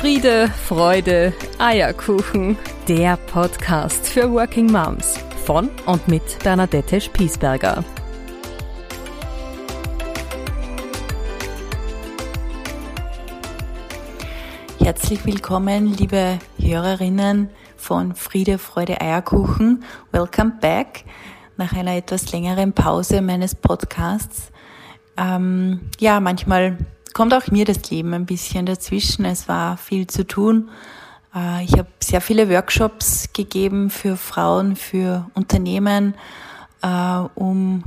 Friede, Freude, Eierkuchen. Der Podcast für Working Moms von und mit Bernadette Spiesberger. Herzlich willkommen, liebe Hörerinnen von Friede, Freude, Eierkuchen. Welcome back nach einer etwas längeren Pause meines Podcasts. Ähm, ja, manchmal kommt auch mir das Leben ein bisschen dazwischen. Es war viel zu tun. Äh, ich habe sehr viele Workshops gegeben für Frauen, für Unternehmen, äh, um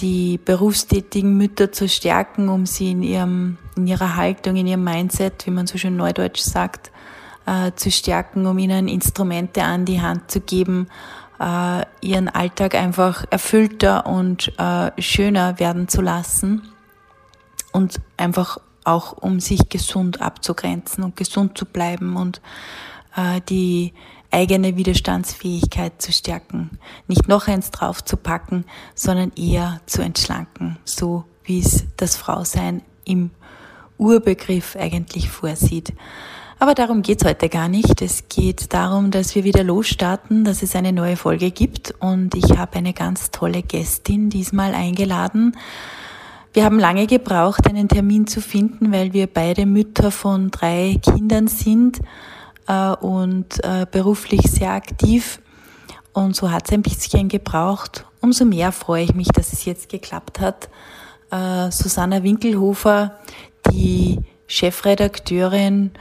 die berufstätigen Mütter zu stärken, um sie in ihrem, in ihrer Haltung, in ihrem Mindset, wie man so schön neudeutsch sagt, äh, zu stärken, um ihnen Instrumente an die Hand zu geben, ihren Alltag einfach erfüllter und schöner werden zu lassen und einfach auch um sich gesund abzugrenzen und gesund zu bleiben und äh, die eigene Widerstandsfähigkeit zu stärken. Nicht noch eins draufzupacken, sondern eher zu entschlanken, so wie es das Frausein im Urbegriff eigentlich vorsieht. Aber darum geht's heute gar nicht. Es geht darum, dass wir wieder losstarten, dass es eine neue Folge gibt und ich habe eine ganz tolle Gästin diesmal eingeladen. Wir haben lange gebraucht, einen Termin zu finden, weil wir beide Mütter von drei Kindern sind äh, und äh, beruflich sehr aktiv. Und so hat es ein bisschen gebraucht. Umso mehr freue ich mich, dass es jetzt geklappt hat. Äh, Susanna Winkelhofer, die Chefredakteurin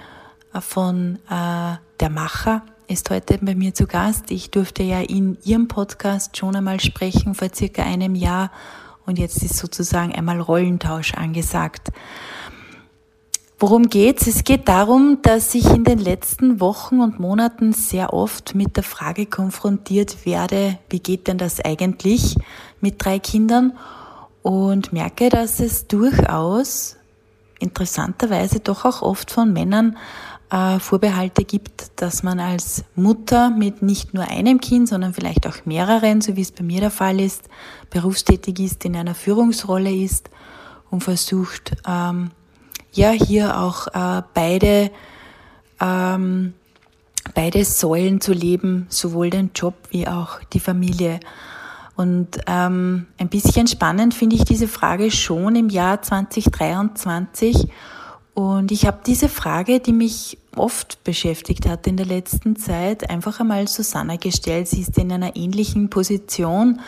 äh, von äh, Der Macher, ist heute bei mir zu Gast. Ich durfte ja in ihrem Podcast schon einmal sprechen vor circa einem Jahr und jetzt ist sozusagen einmal Rollentausch angesagt. Worum geht's? Es geht darum, dass ich in den letzten Wochen und Monaten sehr oft mit der Frage konfrontiert werde, wie geht denn das eigentlich mit drei Kindern? Und merke, dass es durchaus interessanterweise doch auch oft von Männern äh, Vorbehalte gibt, dass man als Mutter mit nicht nur einem Kind, sondern vielleicht auch mehreren, so wie es bei mir der Fall ist, berufstätig ist, in einer Führungsrolle ist und versucht, ähm, ja, hier auch äh, beide, ähm, beide Säulen zu leben, sowohl den Job wie auch die Familie. Und ähm, ein bisschen spannend finde ich diese Frage schon im Jahr 2023 und ich habe diese Frage, die mich oft beschäftigt hat in der letzten Zeit, einfach einmal Susanna gestellt. Sie ist in einer ähnlichen Position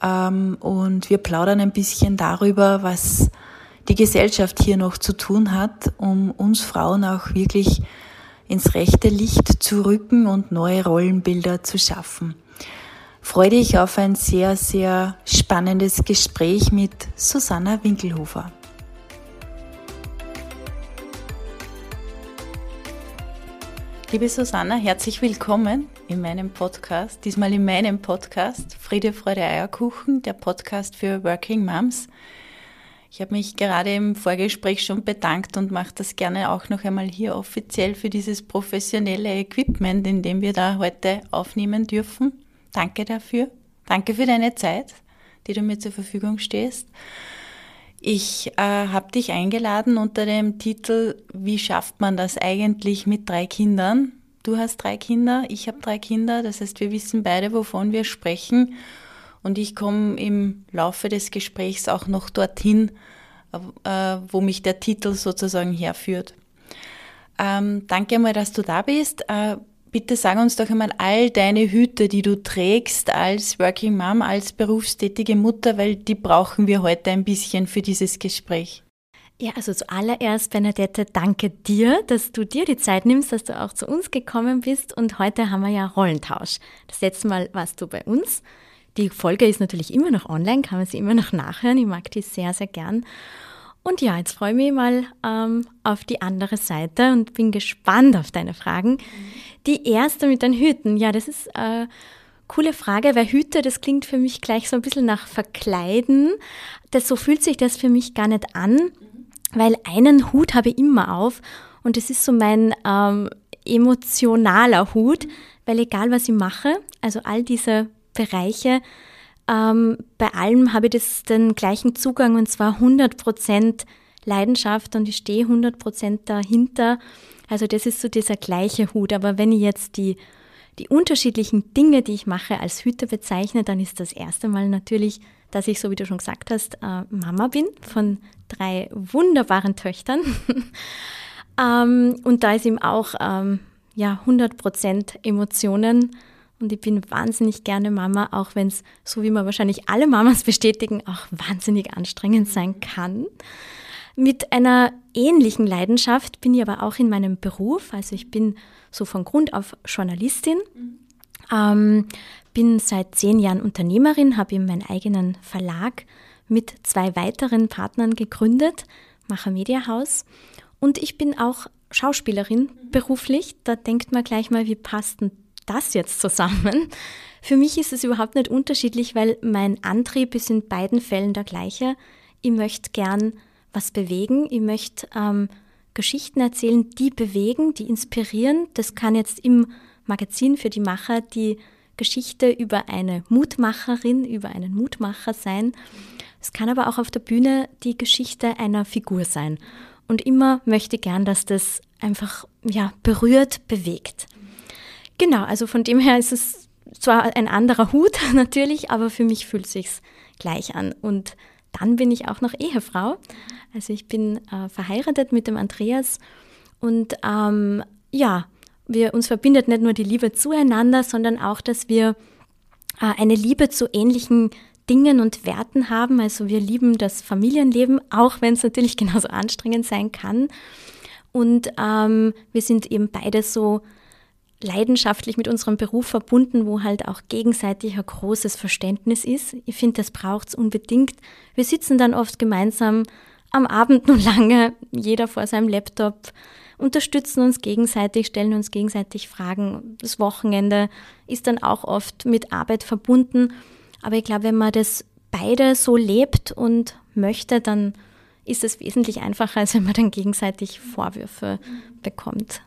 ähm, und wir plaudern ein bisschen darüber, was die Gesellschaft hier noch zu tun hat, um uns Frauen auch wirklich ins rechte Licht zu rücken und neue Rollenbilder zu schaffen. Freue dich auf ein sehr, sehr spannendes Gespräch mit Susanna Winkelhofer. Liebe Susanna, herzlich willkommen in meinem Podcast, diesmal in meinem Podcast Friede, Freude, Eierkuchen, der Podcast für Working Moms. Ich habe mich gerade im Vorgespräch schon bedankt und mache das gerne auch noch einmal hier offiziell für dieses professionelle Equipment, in dem wir da heute aufnehmen dürfen. Danke dafür. Danke für deine Zeit, die du mir zur Verfügung stehst. Ich äh, habe dich eingeladen unter dem Titel Wie schafft man das eigentlich mit drei Kindern? Du hast drei Kinder, ich habe drei Kinder, das heißt, wir wissen beide, wovon wir sprechen. Und ich komme im Laufe des Gesprächs auch noch dorthin, äh, wo mich der Titel sozusagen herführt. Ähm, danke mal, dass du da bist. Äh, bitte sag uns doch einmal all deine Hüte, die du trägst als Working Mom, als berufstätige Mutter, weil die brauchen wir heute ein bisschen für dieses Gespräch. Ja, also zuallererst, Bernadette, danke dir, dass du dir die Zeit nimmst, dass du auch zu uns gekommen bist. Und heute haben wir ja Rollentausch. Das letzte Mal warst du bei uns. Die Folge ist natürlich immer noch online, kann man sie immer noch nachhören. Ich mag die sehr, sehr gern. Und ja, jetzt freue ich mich mal ähm, auf die andere Seite und bin gespannt auf deine Fragen. Die erste mit den Hüten. Ja, das ist eine coole Frage, weil Hüte, das klingt für mich gleich so ein bisschen nach Verkleiden. Das, so fühlt sich das für mich gar nicht an, weil einen Hut habe ich immer auf und das ist so mein ähm, emotionaler Hut, weil egal was ich mache, also all diese Bereiche, ähm, bei allem habe ich das, den gleichen Zugang und zwar 100% Leidenschaft und ich stehe 100 Prozent dahinter. Also das ist so dieser gleiche Hut. Aber wenn ich jetzt die, die unterschiedlichen Dinge, die ich mache, als Hüter bezeichne, dann ist das erste Mal natürlich, dass ich, so wie du schon gesagt hast, äh, Mama bin von drei wunderbaren Töchtern. ähm, und da ist eben auch ähm, ja, 100 Prozent Emotionen und ich bin wahnsinnig gerne Mama, auch wenn es, so wie man wahrscheinlich alle Mamas bestätigen, auch wahnsinnig anstrengend sein kann. Mit einer ähnlichen Leidenschaft bin ich aber auch in meinem Beruf. Also ich bin so von Grund auf Journalistin, ähm, bin seit zehn Jahren Unternehmerin, habe eben meinen eigenen Verlag mit zwei weiteren Partnern gegründet, Macher Media House. Und ich bin auch Schauspielerin beruflich. Da denkt man gleich mal, wie passt denn das jetzt zusammen? Für mich ist es überhaupt nicht unterschiedlich, weil mein Antrieb ist in beiden Fällen der gleiche. Ich möchte gern was bewegen, ich möchte ähm, Geschichten erzählen, die bewegen, die inspirieren. Das kann jetzt im Magazin für die Macher die Geschichte über eine Mutmacherin, über einen Mutmacher sein. Es kann aber auch auf der Bühne die Geschichte einer Figur sein. Und immer möchte ich gern, dass das einfach ja, berührt, bewegt. Genau, also von dem her ist es zwar ein anderer Hut natürlich, aber für mich fühlt es sich gleich an. Und dann bin ich auch noch Ehefrau. Also ich bin äh, verheiratet mit dem Andreas und ähm, ja, wir uns verbindet nicht nur die Liebe zueinander, sondern auch, dass wir äh, eine Liebe zu ähnlichen Dingen und Werten haben. Also wir lieben das Familienleben, auch wenn es natürlich genauso anstrengend sein kann. Und ähm, wir sind eben beide so leidenschaftlich mit unserem Beruf verbunden, wo halt auch gegenseitig ein großes Verständnis ist. Ich finde, das braucht es unbedingt. Wir sitzen dann oft gemeinsam am Abend nur lange, jeder vor seinem Laptop, unterstützen uns gegenseitig, stellen uns gegenseitig Fragen. Das Wochenende ist dann auch oft mit Arbeit verbunden. Aber ich glaube, wenn man das beide so lebt und möchte, dann ist es wesentlich einfacher, als wenn man dann gegenseitig Vorwürfe bekommt.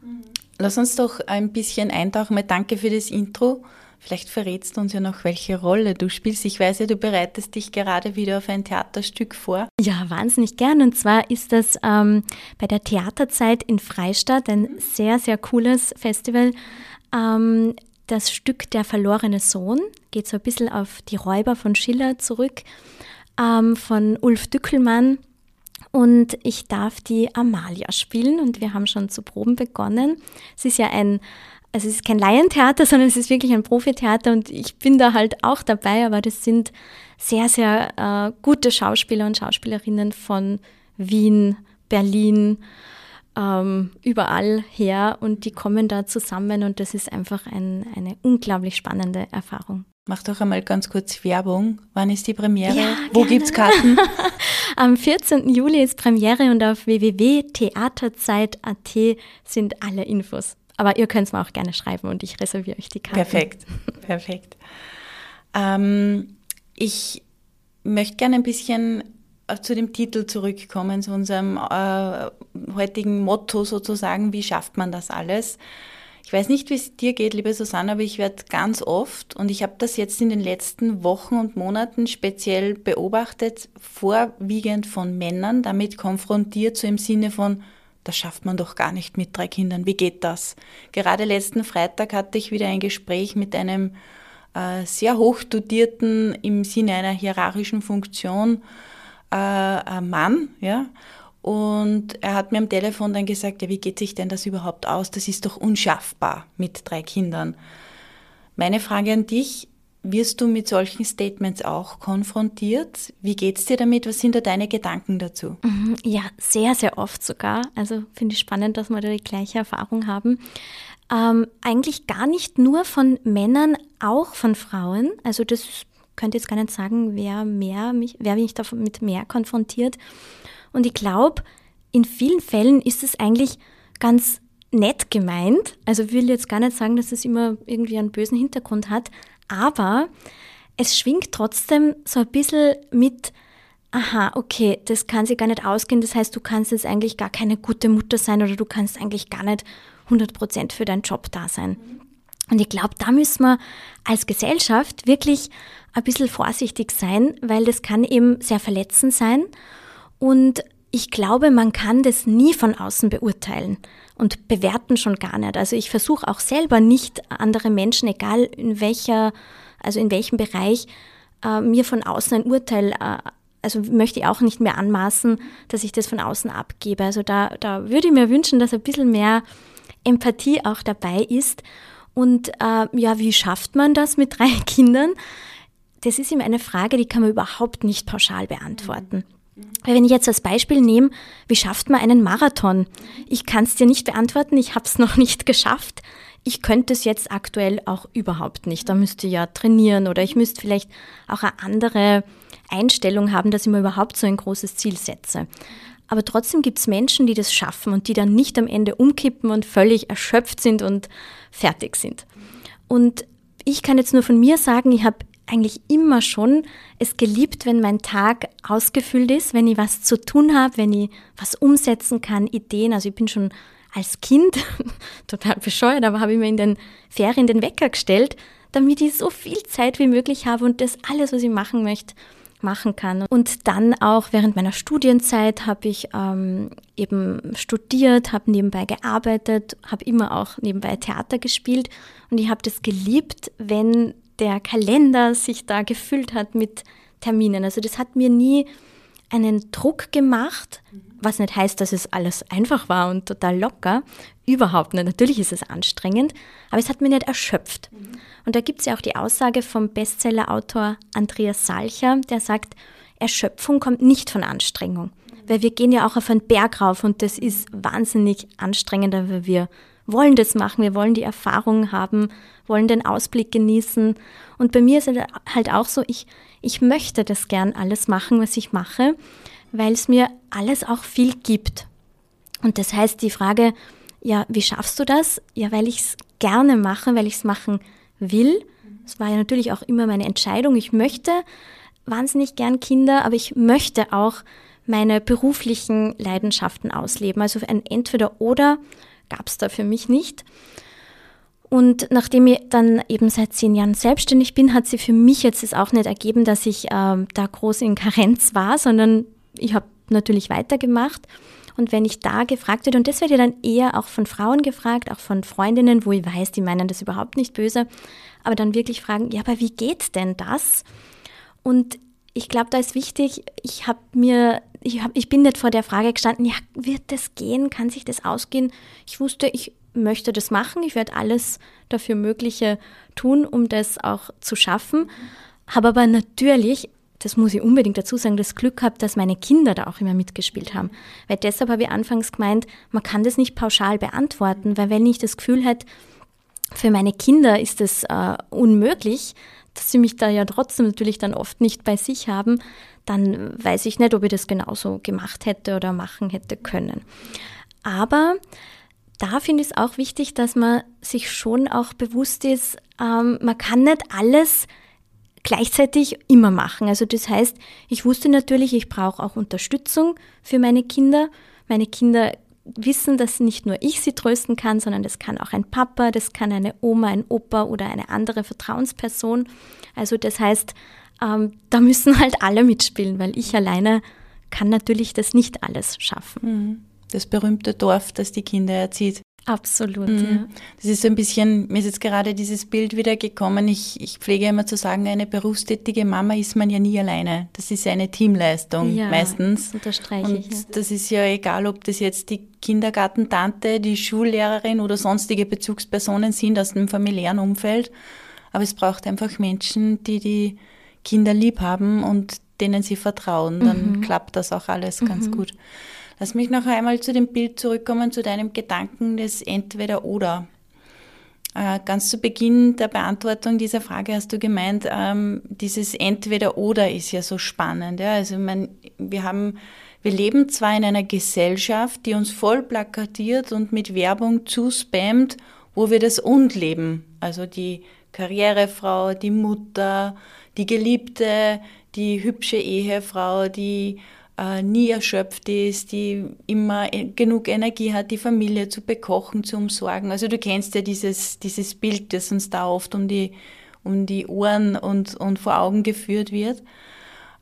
Lass uns doch ein bisschen eintauchen. Mal danke für das Intro. Vielleicht verrätst du uns ja noch, welche Rolle du spielst. Ich weiß ja, du bereitest dich gerade wieder auf ein Theaterstück vor. Ja, wahnsinnig gern. Und zwar ist das ähm, bei der Theaterzeit in Freistadt ein sehr, sehr cooles Festival. Ähm, das Stück Der verlorene Sohn geht so ein bisschen auf die Räuber von Schiller zurück, ähm, von Ulf Dückelmann. Und ich darf die Amalia spielen und wir haben schon zu Proben begonnen. Es ist ja ein, also es ist kein Laientheater, sondern es ist wirklich ein Profitheater und ich bin da halt auch dabei, aber das sind sehr, sehr äh, gute Schauspieler und Schauspielerinnen von Wien, Berlin, ähm, überall her und die kommen da zusammen und das ist einfach ein, eine unglaublich spannende Erfahrung. Mach doch einmal ganz kurz Werbung. Wann ist die Premiere? Ja, Wo gibt es Karten? Am 14. Juli ist Premiere und auf www.theaterzeit.at sind alle Infos. Aber ihr könnt es mir auch gerne schreiben und ich reserviere euch die Karten. Perfekt, perfekt. Ähm, ich möchte gerne ein bisschen zu dem Titel zurückkommen, zu unserem äh, heutigen Motto sozusagen, wie schafft man das alles? Ich weiß nicht, wie es dir geht, liebe Susanne, aber ich werde ganz oft, und ich habe das jetzt in den letzten Wochen und Monaten speziell beobachtet, vorwiegend von Männern damit konfrontiert, so im Sinne von, das schafft man doch gar nicht mit drei Kindern, wie geht das? Gerade letzten Freitag hatte ich wieder ein Gespräch mit einem äh, sehr hoch dotierten, im Sinne einer hierarchischen Funktion, äh, Mann, ja, und er hat mir am Telefon dann gesagt, ja, wie geht sich denn das überhaupt aus? Das ist doch unschaffbar mit drei Kindern. Meine Frage an dich, wirst du mit solchen Statements auch konfrontiert? Wie geht's dir damit? Was sind da deine Gedanken dazu? Mhm, ja, sehr, sehr oft sogar. Also finde ich spannend, dass wir da die gleiche Erfahrung haben. Ähm, eigentlich gar nicht nur von Männern, auch von Frauen. Also das könnte jetzt gar nicht sagen, wer mehr mich, wer mich damit mehr konfrontiert. Und ich glaube, in vielen Fällen ist es eigentlich ganz nett gemeint. Also ich will jetzt gar nicht sagen, dass es immer irgendwie einen bösen Hintergrund hat, aber es schwingt trotzdem so ein bisschen mit, aha, okay, das kann sich gar nicht ausgehen. Das heißt, du kannst jetzt eigentlich gar keine gute Mutter sein oder du kannst eigentlich gar nicht 100 Prozent für deinen Job da sein. Und ich glaube, da müssen wir als Gesellschaft wirklich ein bisschen vorsichtig sein, weil das kann eben sehr verletzend sein. Und ich glaube, man kann das nie von außen beurteilen und bewerten schon gar nicht. Also ich versuche auch selber nicht andere Menschen, egal in welcher, also in welchem Bereich, äh, mir von außen ein Urteil, äh, also möchte ich auch nicht mehr anmaßen, dass ich das von außen abgebe. Also da, da würde ich mir wünschen, dass ein bisschen mehr Empathie auch dabei ist. Und äh, ja, wie schafft man das mit drei Kindern? Das ist immer eine Frage, die kann man überhaupt nicht pauschal beantworten. Weil wenn ich jetzt als Beispiel nehme, wie schafft man einen Marathon? Ich kann es dir nicht beantworten, ich habe es noch nicht geschafft. Ich könnte es jetzt aktuell auch überhaupt nicht. Da müsste ich ja trainieren oder ich müsste vielleicht auch eine andere Einstellung haben, dass ich mir überhaupt so ein großes Ziel setze. Aber trotzdem gibt es Menschen, die das schaffen und die dann nicht am Ende umkippen und völlig erschöpft sind und fertig sind. Und ich kann jetzt nur von mir sagen, ich habe eigentlich immer schon es geliebt, wenn mein Tag ausgefüllt ist, wenn ich was zu tun habe, wenn ich was umsetzen kann, Ideen. Also ich bin schon als Kind total bescheuert, aber habe ich mir in den Ferien den Wecker gestellt, damit ich so viel Zeit wie möglich habe und das alles, was ich machen möchte, machen kann. Und dann auch während meiner Studienzeit habe ich ähm, eben studiert, habe nebenbei gearbeitet, habe immer auch nebenbei Theater gespielt und ich habe das geliebt, wenn der Kalender sich da gefüllt hat mit Terminen. Also das hat mir nie einen Druck gemacht, was nicht heißt, dass es alles einfach war und total locker. Überhaupt nicht. Natürlich ist es anstrengend, aber es hat mich nicht erschöpft. Und da gibt es ja auch die Aussage vom Bestsellerautor Andreas Salcher, der sagt, Erschöpfung kommt nicht von Anstrengung. Weil wir gehen ja auch auf einen Berg rauf und das ist wahnsinnig anstrengend, weil wir wollen das machen, wir wollen die Erfahrung haben, wollen den Ausblick genießen. Und bei mir ist halt auch so, ich, ich möchte das gern alles machen, was ich mache, weil es mir alles auch viel gibt. Und das heißt, die Frage, ja, wie schaffst du das? Ja, weil ich es gerne mache, weil ich es machen will. Es war ja natürlich auch immer meine Entscheidung. Ich möchte wahnsinnig gern Kinder, aber ich möchte auch meine beruflichen Leidenschaften ausleben. Also ein Entweder-Oder gab es da für mich nicht. Und nachdem ich dann eben seit zehn Jahren selbstständig bin, hat sie für mich jetzt es auch nicht ergeben, dass ich äh, da groß in Karenz war, sondern ich habe natürlich weitergemacht. Und wenn ich da gefragt werde, und das werde ich dann eher auch von Frauen gefragt, auch von Freundinnen, wo ich weiß, die meinen das überhaupt nicht böse, aber dann wirklich fragen, ja, aber wie geht denn das? Und ich glaube, da ist wichtig, ich habe mir, ich, hab, ich bin nicht vor der Frage gestanden, ja, wird das gehen? Kann sich das ausgehen? Ich wusste, ich möchte das machen, ich werde alles dafür Mögliche tun, um das auch zu schaffen. Habe aber natürlich, das muss ich unbedingt dazu sagen, das Glück gehabt, dass meine Kinder da auch immer mitgespielt haben. Weil deshalb habe ich anfangs gemeint, man kann das nicht pauschal beantworten, weil wenn ich das Gefühl hätte, für meine Kinder ist es äh, unmöglich, dass sie mich da ja trotzdem natürlich dann oft nicht bei sich haben, dann weiß ich nicht, ob ich das genauso gemacht hätte oder machen hätte können. Aber da finde ich es auch wichtig, dass man sich schon auch bewusst ist, ähm, man kann nicht alles gleichzeitig immer machen. Also das heißt, ich wusste natürlich, ich brauche auch Unterstützung für meine Kinder. Meine Kinder wissen, dass nicht nur ich sie trösten kann, sondern das kann auch ein Papa, das kann eine Oma, ein Opa oder eine andere Vertrauensperson. Also das heißt, ähm, da müssen halt alle mitspielen, weil ich alleine kann natürlich das nicht alles schaffen. Mhm das berühmte Dorf, das die Kinder erzieht. Absolut, mhm. ja. Das ist so ein bisschen, mir ist jetzt gerade dieses Bild wieder gekommen. Ich, ich pflege immer zu sagen, eine berufstätige Mama ist man ja nie alleine. Das ist eine Teamleistung ja, meistens. Unterstreiche Und ich, ja. das ist ja egal, ob das jetzt die Kindergartentante, die Schullehrerin oder sonstige Bezugspersonen sind aus dem familiären Umfeld. Aber es braucht einfach Menschen, die die Kinder lieb haben und denen sie vertrauen. Dann mhm. klappt das auch alles ganz mhm. gut. Lass mich noch einmal zu dem Bild zurückkommen, zu deinem Gedanken des Entweder-Oder. Äh, ganz zu Beginn der Beantwortung dieser Frage hast du gemeint, ähm, dieses Entweder-Oder ist ja so spannend. Also, mein, wir haben, wir leben zwar in einer Gesellschaft, die uns voll plakatiert und mit Werbung zuspammt, wo wir das Und leben. Also die Karrierefrau, die Mutter, die Geliebte, die hübsche Ehefrau, die äh, nie erschöpft ist, die immer e-, genug Energie hat, die Familie zu bekochen, zu umsorgen. Also du kennst ja dieses, dieses Bild, das uns da oft um die, um die Ohren und, und vor Augen geführt wird.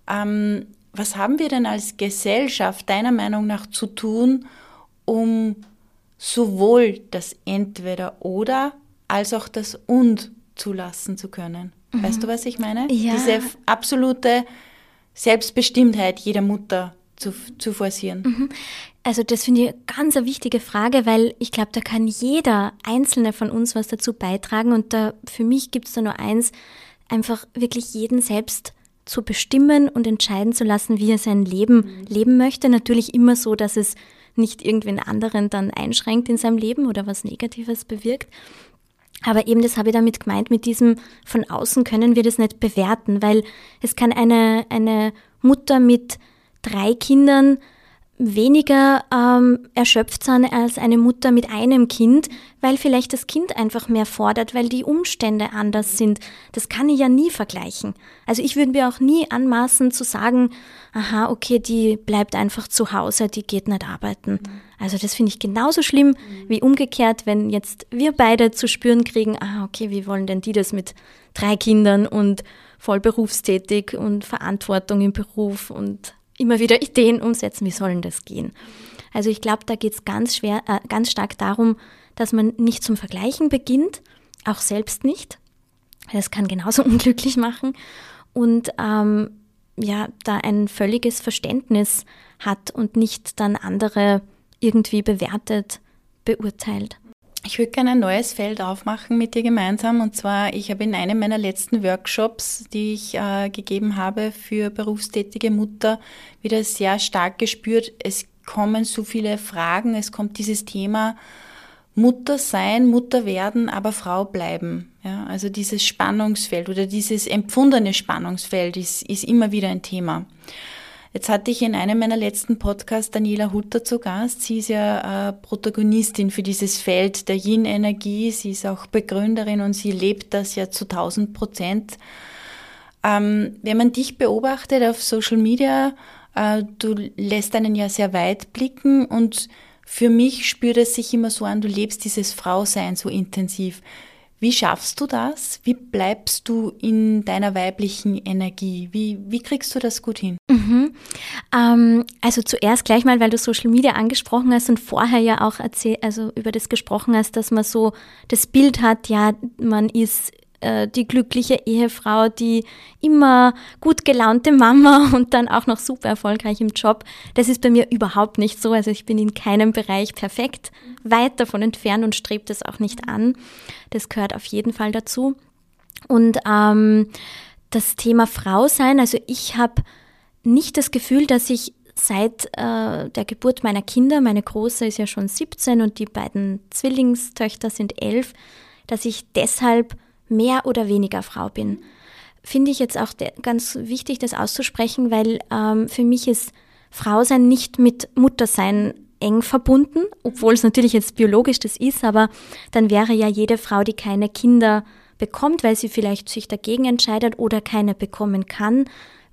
Ähm, was haben wir denn als Gesellschaft deiner Meinung nach zu tun, um sowohl das Entweder oder als auch das Und zulassen zu können? Mhm. Weißt du, was ich meine? Ja. Diese absolute Selbstbestimmtheit jeder Mutter zu, zu forcieren. Mhm. Also das finde ich ganz eine wichtige Frage, weil ich glaube, da kann jeder einzelne von uns was dazu beitragen. Und da für mich gibt es da nur eins, einfach wirklich jeden selbst zu bestimmen und entscheiden zu lassen, wie er sein Leben mhm. leben möchte. Natürlich immer so, dass es nicht irgendwen anderen dann einschränkt in seinem Leben oder was Negatives bewirkt. Aber eben das habe ich damit gemeint, mit diesem von außen können wir das nicht bewerten, weil es kann eine, eine Mutter mit drei Kindern weniger ähm, erschöpft sein als eine Mutter mit einem Kind, weil vielleicht das Kind einfach mehr fordert, weil die Umstände anders sind. Das kann ich ja nie vergleichen. Also ich würde mir auch nie anmaßen zu sagen, aha, okay, die bleibt einfach zu Hause, die geht nicht arbeiten. Also das finde ich genauso schlimm wie umgekehrt, wenn jetzt wir beide zu spüren kriegen, aha, okay, wie wollen denn die das mit drei Kindern und voll berufstätig und Verantwortung im Beruf und immer wieder Ideen umsetzen, wie sollen das gehen. Also ich glaube, da geht es ganz schwer, äh, ganz stark darum, dass man nicht zum Vergleichen beginnt, auch selbst nicht. Das kann genauso unglücklich machen und ähm, ja, da ein völliges Verständnis hat und nicht dann andere irgendwie bewertet, beurteilt. Ich würde gerne ein neues Feld aufmachen mit dir gemeinsam. Und zwar, ich habe in einem meiner letzten Workshops, die ich äh, gegeben habe für berufstätige Mutter, wieder sehr stark gespürt, es kommen so viele Fragen, es kommt dieses Thema Mutter sein, Mutter werden, aber Frau bleiben. Ja, also dieses Spannungsfeld oder dieses empfundene Spannungsfeld ist, ist immer wieder ein Thema. Jetzt hatte ich in einem meiner letzten Podcasts Daniela Hutter zu Gast. Sie ist ja äh, Protagonistin für dieses Feld der Yin-Energie. Sie ist auch Begründerin und sie lebt das ja zu 1000 Prozent. Ähm, wenn man dich beobachtet auf Social Media, äh, du lässt einen ja sehr weit blicken und für mich spürt es sich immer so an, du lebst dieses Frausein so intensiv. Wie schaffst du das? Wie bleibst du in deiner weiblichen Energie? Wie, wie kriegst du das gut hin? Mhm. Ähm, also zuerst gleich mal, weil du Social Media angesprochen hast und vorher ja auch erzähl, also über das gesprochen hast, dass man so das Bild hat, ja, man ist äh, die glückliche Ehefrau, die immer gut gelaunte Mama und dann auch noch super erfolgreich im Job. Das ist bei mir überhaupt nicht so. Also ich bin in keinem Bereich perfekt, weit davon entfernt und strebe das auch nicht an. Das gehört auf jeden Fall dazu. Und ähm, das Thema Frau sein, also ich habe nicht das Gefühl, dass ich seit äh, der Geburt meiner Kinder, meine Große ist ja schon 17 und die beiden Zwillingstöchter sind elf, dass ich deshalb mehr oder weniger Frau bin. Finde ich jetzt auch ganz wichtig, das auszusprechen, weil ähm, für mich ist Frau sein nicht mit Muttersein eng verbunden, obwohl es natürlich jetzt biologisch das ist, aber dann wäre ja jede Frau, die keine Kinder bekommt, weil sie vielleicht sich dagegen entscheidet oder keine bekommen kann,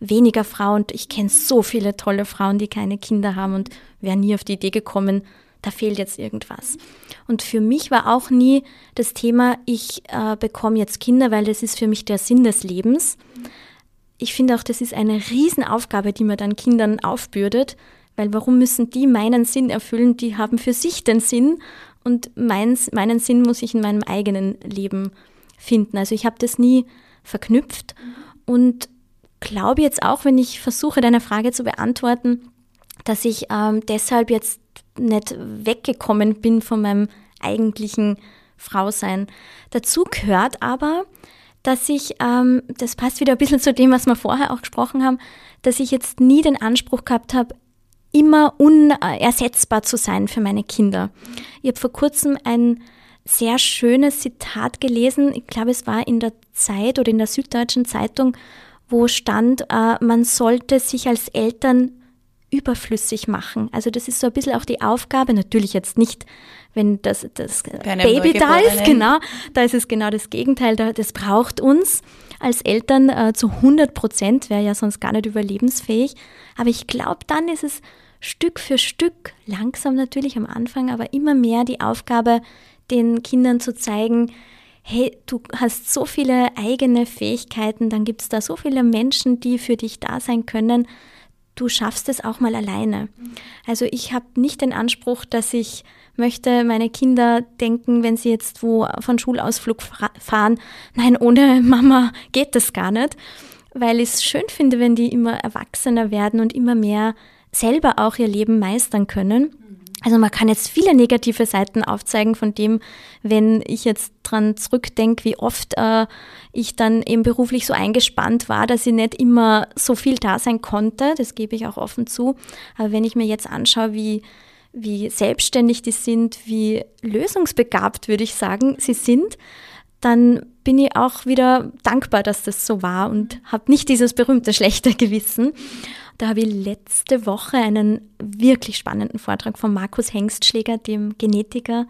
weniger Frau. Und ich kenne so viele tolle Frauen, die keine Kinder haben und wäre nie auf die Idee gekommen, da fehlt jetzt irgendwas. Und für mich war auch nie das Thema, ich äh, bekomme jetzt Kinder, weil das ist für mich der Sinn des Lebens. Ich finde auch, das ist eine Riesenaufgabe, die man dann Kindern aufbürdet, weil warum müssen die meinen Sinn erfüllen? Die haben für sich den Sinn und meins, meinen Sinn muss ich in meinem eigenen Leben finden. Also ich habe das nie verknüpft und glaube jetzt auch, wenn ich versuche, deine Frage zu beantworten, dass ich ähm, deshalb jetzt nicht weggekommen bin von meinem eigentlichen Frausein. Dazu gehört aber, dass ich, ähm, das passt wieder ein bisschen zu dem, was wir vorher auch gesprochen haben, dass ich jetzt nie den Anspruch gehabt habe, immer unersetzbar zu sein für meine Kinder. Ich habe vor kurzem ein sehr schönes Zitat gelesen, ich glaube es war in der Zeit oder in der Süddeutschen Zeitung, wo stand, äh, man sollte sich als Eltern überflüssig machen. Also das ist so ein bisschen auch die Aufgabe, natürlich jetzt nicht, wenn das, das Baby da ist, genau, da ist es genau das Gegenteil, das braucht uns als Eltern äh, zu 100 Prozent, wäre ja sonst gar nicht überlebensfähig. Aber ich glaube, dann ist es Stück für Stück, langsam natürlich am Anfang, aber immer mehr die Aufgabe, den Kindern zu zeigen, hey, du hast so viele eigene Fähigkeiten, dann gibt es da so viele Menschen, die für dich da sein können du schaffst es auch mal alleine. Also ich habe nicht den Anspruch, dass ich möchte meine Kinder denken, wenn sie jetzt wo von Schulausflug fahren, nein, ohne Mama geht das gar nicht, weil ich es schön finde, wenn die immer erwachsener werden und immer mehr selber auch ihr Leben meistern können. Also man kann jetzt viele negative Seiten aufzeigen von dem, wenn ich jetzt dran zurückdenke, wie oft äh, ich dann eben beruflich so eingespannt war, dass ich nicht immer so viel da sein konnte. Das gebe ich auch offen zu. Aber wenn ich mir jetzt anschaue, wie, wie selbstständig die sind, wie lösungsbegabt, würde ich sagen, sie sind, dann bin ich auch wieder dankbar, dass das so war und habe nicht dieses berühmte schlechte Gewissen. Da habe ich letzte Woche einen wirklich spannenden Vortrag von Markus Hengstschläger, dem Genetiker,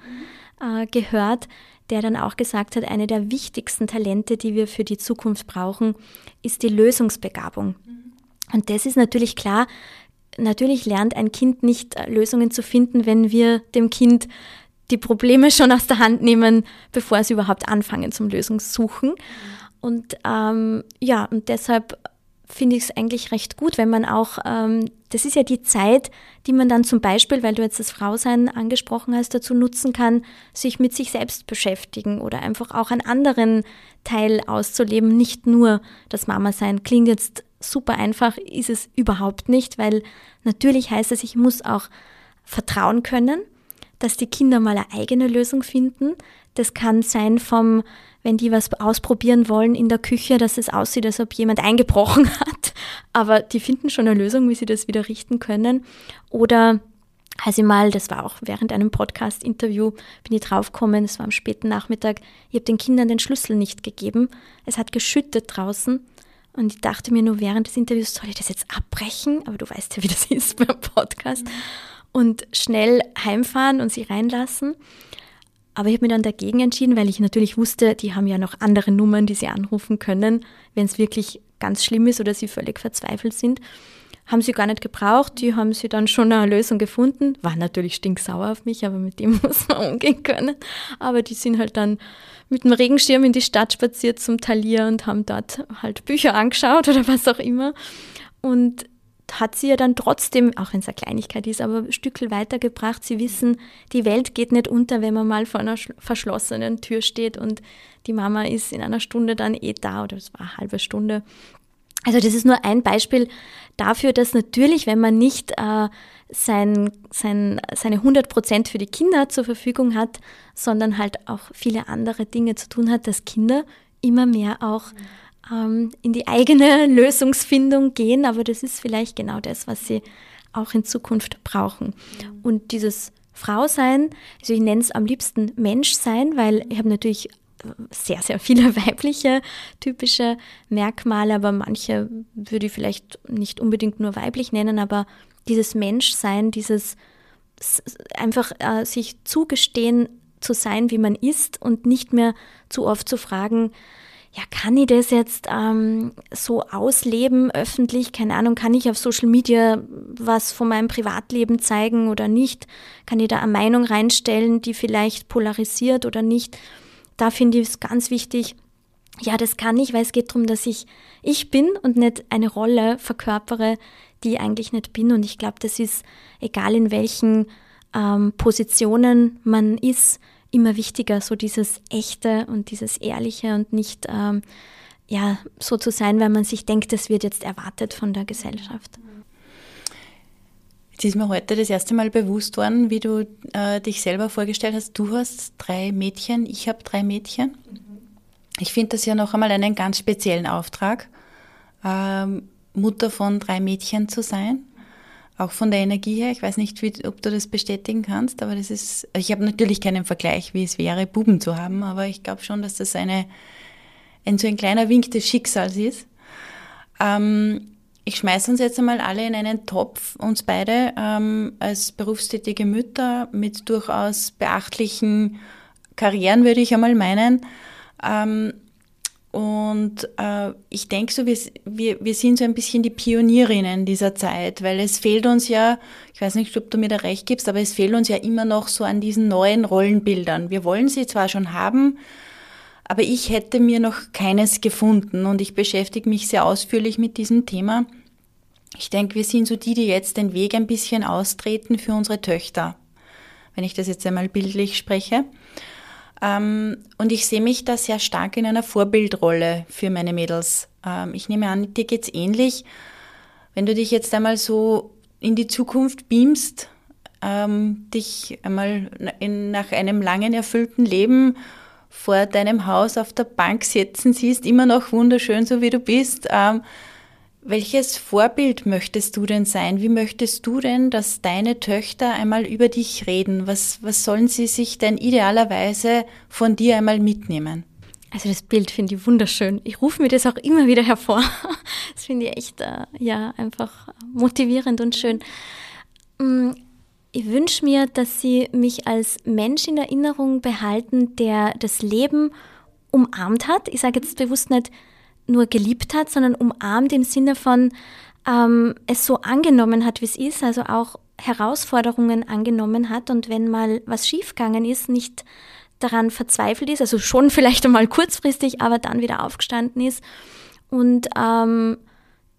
äh, gehört, der dann auch gesagt hat, eine der wichtigsten Talente, die wir für die Zukunft brauchen, ist die Lösungsbegabung. Und das ist natürlich klar, natürlich lernt ein Kind nicht äh, Lösungen zu finden, wenn wir dem Kind die Probleme schon aus der Hand nehmen, bevor sie überhaupt anfangen zum Lösungssuchen. Und ähm, ja, und deshalb finde ich es eigentlich recht gut, wenn man auch, ähm, das ist ja die Zeit, die man dann zum Beispiel, weil du jetzt das Frausein angesprochen hast, dazu nutzen kann, sich mit sich selbst beschäftigen oder einfach auch einen anderen Teil auszuleben, nicht nur das Mama-Sein. Klingt jetzt super einfach, ist es überhaupt nicht, weil natürlich heißt es, ich muss auch vertrauen können, dass die Kinder mal eine eigene Lösung finden. Das kann sein vom wenn die was ausprobieren wollen in der Küche, dass es aussieht, als ob jemand eingebrochen hat. Aber die finden schon eine Lösung, wie sie das wieder richten können. Oder als ich mal, das war auch während einem Podcast-Interview, bin ich draufgekommen, es war am späten Nachmittag, ich habe den Kindern den Schlüssel nicht gegeben. Es hat geschüttet draußen. Und ich dachte mir nur während des Interviews, soll ich das jetzt abbrechen? Aber du weißt ja, wie das ist beim Podcast. Und schnell heimfahren und sie reinlassen. Aber ich habe mich dann dagegen entschieden, weil ich natürlich wusste, die haben ja noch andere Nummern, die sie anrufen können, wenn es wirklich ganz schlimm ist oder sie völlig verzweifelt sind. Haben sie gar nicht gebraucht, die haben sie dann schon eine Lösung gefunden. War natürlich stinksauer auf mich, aber mit dem muss man umgehen können. Aber die sind halt dann mit dem Regenschirm in die Stadt spaziert zum Talier und haben dort halt Bücher angeschaut oder was auch immer. Und hat sie ja dann trotzdem, auch wenn es eine Kleinigkeit ist, aber ein Stückel weitergebracht. Sie wissen, die Welt geht nicht unter, wenn man mal vor einer verschlossenen Tür steht und die Mama ist in einer Stunde dann eh da oder es war eine halbe Stunde. Also das ist nur ein Beispiel dafür, dass natürlich, wenn man nicht äh, sein, sein, seine 100 Prozent für die Kinder zur Verfügung hat, sondern halt auch viele andere Dinge zu tun hat, dass Kinder immer mehr auch mhm ähm, in die eigene Lösungsfindung gehen, aber das ist vielleicht genau das, was sie auch in Zukunft brauchen. Und dieses Frausein, also ich nenne es am liebsten Menschsein, weil ich habe natürlich sehr, sehr viele weibliche typische Merkmale, aber manche würde ich vielleicht nicht unbedingt nur weiblich nennen, aber dieses Menschsein, dieses einfach äh, sich zugestehen zu sein, wie man ist und nicht mehr zu oft zu fragen, ja, kann ich das jetzt ähm, so ausleben öffentlich? Keine Ahnung, kann ich auf Social Media was von meinem Privatleben zeigen oder nicht? Kann ich da eine Meinung reinstellen, die vielleicht polarisiert oder nicht? Da finde ich es ganz wichtig. Ja, das kann ich, weil es geht darum, dass ich ich bin und nicht eine Rolle verkörpere, die ich eigentlich nicht bin. Und ich glaube, das ist egal in welchen ähm, Positionen man ist, immer wichtiger, so dieses Echte und dieses Ehrliche und nicht ähm, ja, so zu sein, weil man sich denkt, das wird jetzt erwartet von der Gesellschaft. Jetzt ist mir heute das erste Mal bewusst worden, wie du äh, dich selber vorgestellt hast. Du hast drei Mädchen, ich habe drei Mädchen. Ich finde das ja noch einmal einen ganz speziellen Auftrag, ähm, Mutter von drei Mädchen zu sein auch von der Energie her. Ich weiß nicht, wie, ob du das bestätigen kannst, aber das ist, ich habe natürlich keinen Vergleich, wie es wäre, Buben zu haben, aber ich glaube schon, dass das eine, ein so ein kleiner Wink des Schicksals ist. Ähm, ich schmeiße uns jetzt einmal alle in einen Topf, uns beide ähm, als berufstätige Mütter mit durchaus beachtlichen Karrieren, würde ich einmal meinen. Ähm, und äh, ich denke so, wir, wir, wir sind so ein bisschen die Pionierinnen dieser Zeit, weil es fehlt uns ja, ich weiß nicht, ob du mir da recht gibst, aber es fehlt uns ja immer noch so an diesen neuen Rollenbildern. Wir wollen sie zwar schon haben, aber ich hätte mir noch keines gefunden und ich beschäftige mich sehr ausführlich mit diesem Thema. Ich denke, wir sind so die, die jetzt den Weg ein bisschen austreten für unsere Töchter, wenn ich das jetzt einmal bildlich spreche. Ähm, und ich sehe mich da sehr stark in einer Vorbildrolle für meine Mädels. Ähm, ich nehme an, dir geht's ähnlich. Wenn du dich jetzt einmal so in die Zukunft beamst, ähm, dich einmal in, nach einem langen erfüllten Leben vor deinem Haus auf der Bank sitzen siehst, immer noch wunderschön, so wie du bist. Welches Vorbild möchtest du denn sein? Wie möchtest du denn, dass deine Töchter einmal über dich reden? Was, was sollen sie sich denn idealerweise von dir einmal mitnehmen? Also das Bild finde ich wunderschön. Ich rufe mir das auch immer wieder hervor. Das finde ich echt äh, ja einfach motivierend und schön. Mm, ich wünsche mir, dass Sie mich als Mensch in Erinnerung behalten, der das Leben umarmt hat. Ich sage jetzt bewusst nicht nur geliebt hat, sondern umarmt im Sinne von ähm, es so angenommen hat, wie es ist, also auch Herausforderungen angenommen hat und wenn mal was schiefgegangen ist, nicht daran verzweifelt ist, also schon vielleicht einmal kurzfristig, aber dann wieder aufgestanden ist und ähm,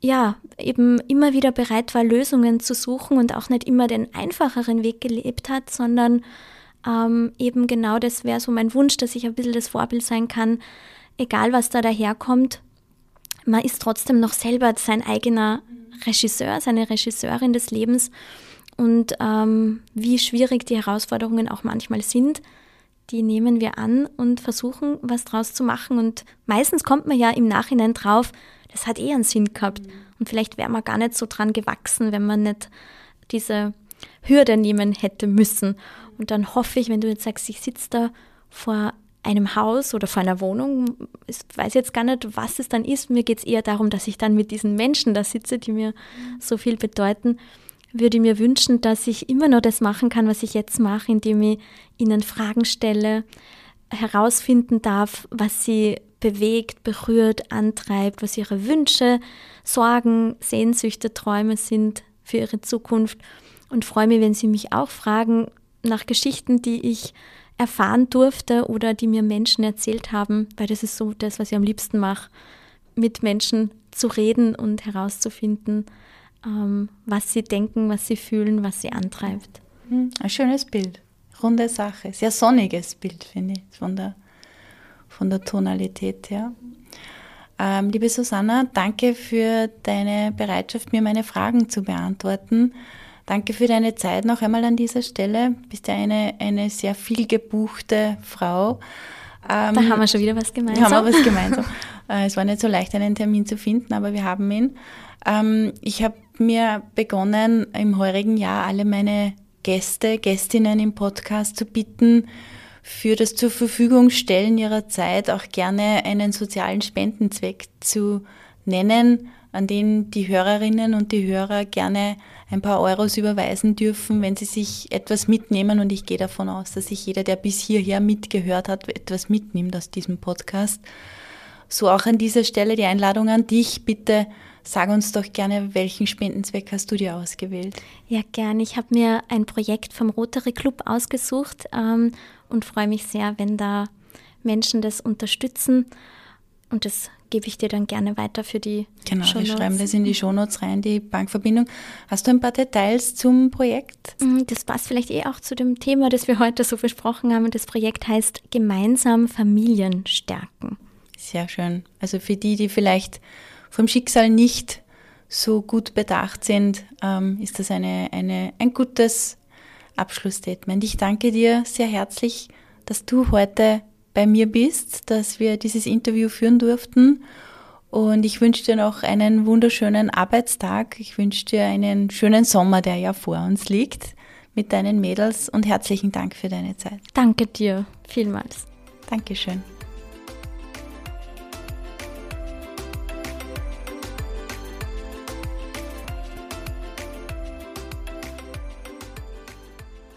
ja, eben immer wieder bereit war, Lösungen zu suchen und auch nicht immer den einfacheren Weg gelebt hat, sondern ähm, eben genau das wäre so mein Wunsch, dass ich ein bisschen das Vorbild sein kann, egal was da daherkommt. Man ist trotzdem noch selber sein eigener Regisseur, seine Regisseurin des Lebens und ähm, wie schwierig die Herausforderungen auch manchmal sind, die nehmen wir an und versuchen, was draus zu machen. Und meistens kommt man ja im Nachhinein drauf, das hat eh einen Sinn gehabt. Und vielleicht wäre man gar nicht so dran gewachsen, wenn man nicht diese Hürde nehmen hätte müssen. Und dann hoffe ich, wenn du jetzt sagst, ich sitze da vor einem Haus oder vor einer Wohnung, ich weiß jetzt gar nicht, was es dann ist. Mir geht es eher darum, dass ich dann mit diesen Menschen da sitze, die mir so viel bedeuten würde mir wünschen, dass ich immer noch das machen kann, was ich jetzt mache, indem ich ihnen Fragen stelle, herausfinden darf, was sie bewegt, berührt, antreibt, was ihre Wünsche, Sorgen, Sehnsüchte, Träume sind für ihre Zukunft und freue mich, wenn sie mich auch fragen nach Geschichten, die ich erfahren durfte oder die mir Menschen erzählt haben, weil das ist so das, was ich am liebsten mache, mit Menschen zu reden und herauszufinden, ähm, was sie denken, was sie fühlen, was sie antreibt. Hm, ein schönes Bild, runde Sache, sehr sonniges Bild, finde ich, von der, von der Tonalität her. Ähm, liebe Susanna, danke für deine Bereitschaft, mir meine Fragen zu beantworten. Danke für deine Zeit noch einmal an dieser Stelle. Du bist ja eine, eine sehr viel gebuchte Frau. Ähm, da haben wir schon wieder was gemeinsam. Haben wir was gemeinsam. Äh, es war nicht so leicht, einen Termin zu finden, aber wir haben ihn. Ähm, ich habe mir begonnen, im heurigen Jahr alle meine Gäste, Gästinnen im Podcast zu bitten, für das zur Verfügung stellen ihrer Zeit auch gerne einen sozialen Spendenzweck zu nennen, an den die Hörerinnen und die Hörer gerne ein paar Euros überweisen dürfen, wenn sie sich etwas mitnehmen. Und ich gehe davon aus, dass sich jeder, der bis hierher mitgehört hat, etwas mitnimmt aus diesem Podcast. So auch an dieser Stelle die Einladung an dich, bitte Sag uns doch gerne, welchen Spendenzweck hast du dir ausgewählt? Ja, gern. Ich habe mir ein Projekt vom Rotary Club ausgesucht ähm, und freue mich sehr, wenn da Menschen das unterstützen. Und das gebe ich dir dann gerne weiter für die Genau, Shownotes. wir schreiben das in die Shownotes rein, die Bankverbindung. Hast du ein paar Details zum Projekt? Mm, das passt vielleicht eh auch zu dem Thema, das wir heute so besprochen haben. Das Projekt heißt Gemeinsam Familien stärken. Sehr schön. Also für die, die vielleicht vom Schicksal nicht so gut bedacht sind, ähm, ist das eine, eine, ein gutes Abschlussstatement. Ich danke dir sehr herzlich, dass du heute bei mir bist, dass wir dieses Interview führen durften. Und ich wünsche dir noch einen wunderschönen Arbeitstag. Ich wünsche dir einen schönen Sommer, der ja vor uns liegt, mit deinen Mädels. Und herzlichen Dank für deine Zeit. Danke dir vielmals. Dankeschön.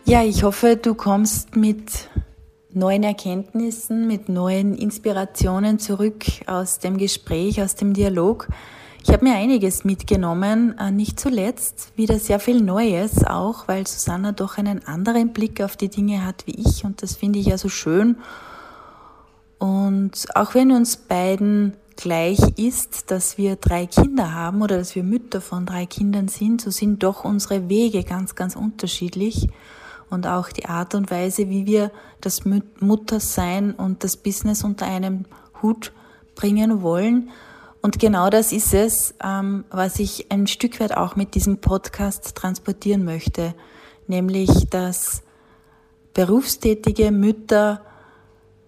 Ja, ich hoffe, du kommst mit neuen Erkenntnissen, mit neuen Inspirationen zurück aus dem Gespräch, aus dem Dialog. Ich habe mir einiges mitgenommen, äh, nicht zuletzt wieder sehr viel Neues auch, weil Susanna doch einen anderen Blick auf die Dinge hat wie ich und das finde ich ja so schön. Und auch wenn uns beiden gleich ist, dass wir drei Kinder haben oder dass wir Mütter von drei Kindern sind, so sind doch unsere Wege ganz, ganz unterschiedlich und auch die Art und Weise, wie wir das Muttersein und das Business unter einem Hut bringen wollen. Und genau das ist es, ähm, was ich ein Stück weit auch mit diesem Podcast transportieren möchte, nämlich dass berufstätige Mütter,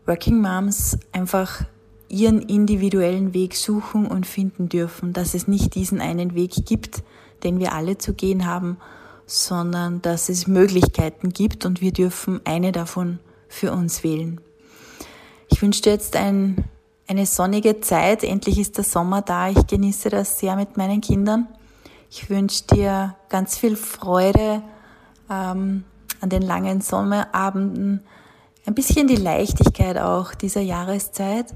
Working Moms einfach ihren individuellen Weg suchen und finden dürfen, dass es nicht diesen einen Weg gibt, den wir alle zu gehen haben, sondern dass es Möglichkeiten gibt und wir dürfen eine davon für uns wählen. Ich wünsche dir jetzt ein, eine sonnige Zeit. Endlich ist der Sommer da. Ich genieße das sehr mit meinen Kindern. Ich wünsche dir ganz viel Freude ähm, an den langen Sommerabenden, ein bisschen die Leichtigkeit auch dieser Jahreszeit.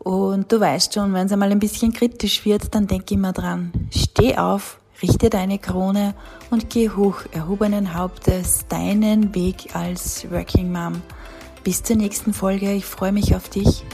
Und du weißt schon, wenn es einmal ein bisschen kritisch wird, dann denk immer dran. Steh auf, richte deine Krone und geh hoch erhobenen Hauptes deinen Weg als Working Mom. Bis zur nächsten Folge. Ich freue mich auf dich.